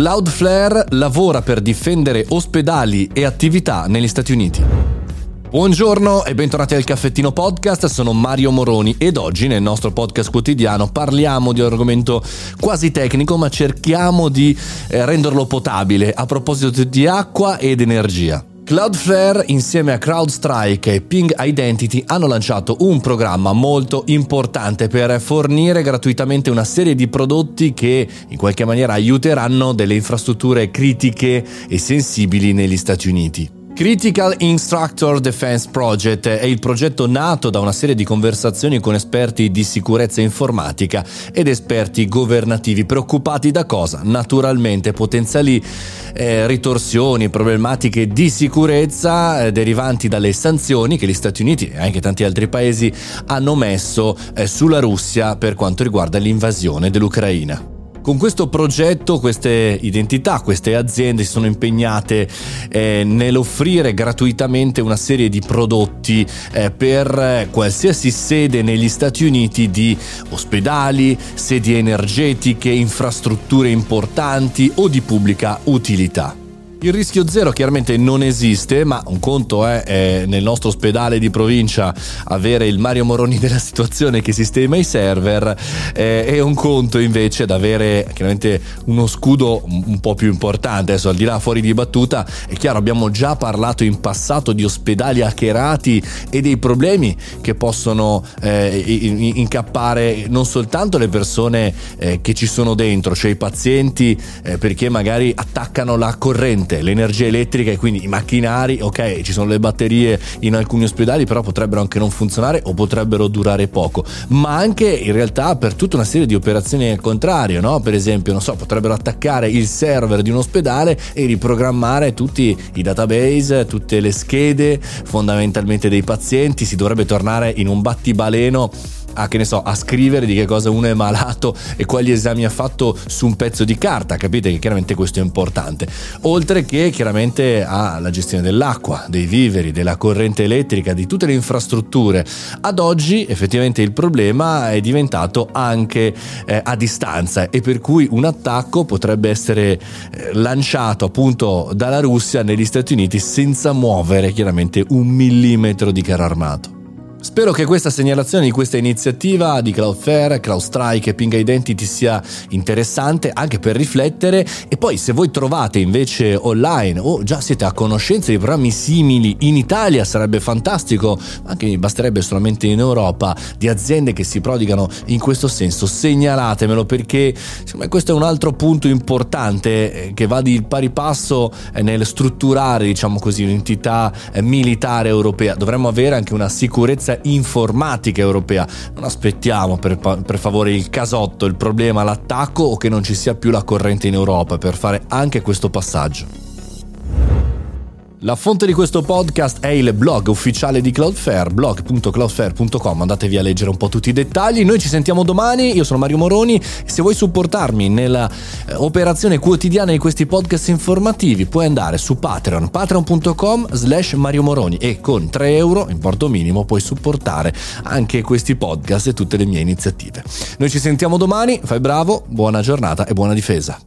Cloudflare lavora per difendere ospedali e attività negli Stati Uniti. Buongiorno e bentornati al Caffettino Podcast, sono Mario Moroni ed oggi nel nostro podcast quotidiano parliamo di un argomento quasi tecnico ma cerchiamo di eh, renderlo potabile a proposito di acqua ed energia. Cloudflare insieme a CrowdStrike e Ping Identity hanno lanciato un programma molto importante per fornire gratuitamente una serie di prodotti che in qualche maniera aiuteranno delle infrastrutture critiche e sensibili negli Stati Uniti. Critical Instructor Defense Project è il progetto nato da una serie di conversazioni con esperti di sicurezza informatica ed esperti governativi preoccupati da cosa? Naturalmente potenziali eh, ritorsioni, problematiche di sicurezza eh, derivanti dalle sanzioni che gli Stati Uniti e anche tanti altri paesi hanno messo eh, sulla Russia per quanto riguarda l'invasione dell'Ucraina. Con questo progetto queste identità, queste aziende si sono impegnate eh, nell'offrire gratuitamente una serie di prodotti eh, per qualsiasi sede negli Stati Uniti di ospedali, sedi energetiche, infrastrutture importanti o di pubblica utilità. Il rischio zero chiaramente non esiste, ma un conto è, è, nel nostro ospedale di provincia avere il Mario Moroni della situazione che sistema i server eh, e un conto invece ad avere chiaramente uno scudo un po' più importante. Adesso al di là fuori di battuta è chiaro abbiamo già parlato in passato di ospedali hackerati e dei problemi che possono eh, incappare non soltanto le persone eh, che ci sono dentro, cioè i pazienti eh, perché magari attaccano la corrente corrente, l'energia elettrica e quindi i macchinari, ok, ci sono le batterie in alcuni ospedali, però potrebbero anche non funzionare o potrebbero durare poco, ma anche in realtà per tutta una serie di operazioni al contrario, no? Per esempio, non so, potrebbero attaccare il server di un ospedale e riprogrammare tutti i database, tutte le schede fondamentalmente dei pazienti, si dovrebbe tornare in un battibaleno a, che ne so, a scrivere di che cosa uno è malato e quali esami ha fatto su un pezzo di carta, capite che chiaramente questo è importante. Oltre che chiaramente alla gestione dell'acqua, dei viveri, della corrente elettrica, di tutte le infrastrutture. Ad oggi effettivamente il problema è diventato anche eh, a distanza e per cui un attacco potrebbe essere eh, lanciato appunto dalla Russia negli Stati Uniti senza muovere chiaramente un millimetro di carro armato. Spero che questa segnalazione di questa iniziativa di Cloudflare, CloudStrike e Ping Identity sia interessante anche per riflettere e poi se voi trovate invece online o già siete a conoscenza di programmi simili in Italia sarebbe fantastico, anche mi basterebbe solamente in Europa, di aziende che si prodigano in questo senso, segnalatemelo perché secondo me questo è un altro punto importante eh, che va di pari passo eh, nel strutturare diciamo così un'entità eh, militare europea. Dovremmo avere anche una sicurezza sicurezza informatica europea. Non aspettiamo per, per favore il casotto, il problema, l'attacco o che non ci sia più la corrente in Europa per fare anche questo passaggio. La fonte di questo podcast è il blog ufficiale di Cloudflare, blog.cloudflare.com, andatevi a leggere un po' tutti i dettagli. Noi ci sentiamo domani, io sono Mario Moroni, se vuoi supportarmi nell'operazione eh, quotidiana di questi podcast informativi puoi andare su Patreon, patreon.com slash Mario Moroni e con 3 euro, importo minimo, puoi supportare anche questi podcast e tutte le mie iniziative. Noi ci sentiamo domani, fai bravo, buona giornata e buona difesa.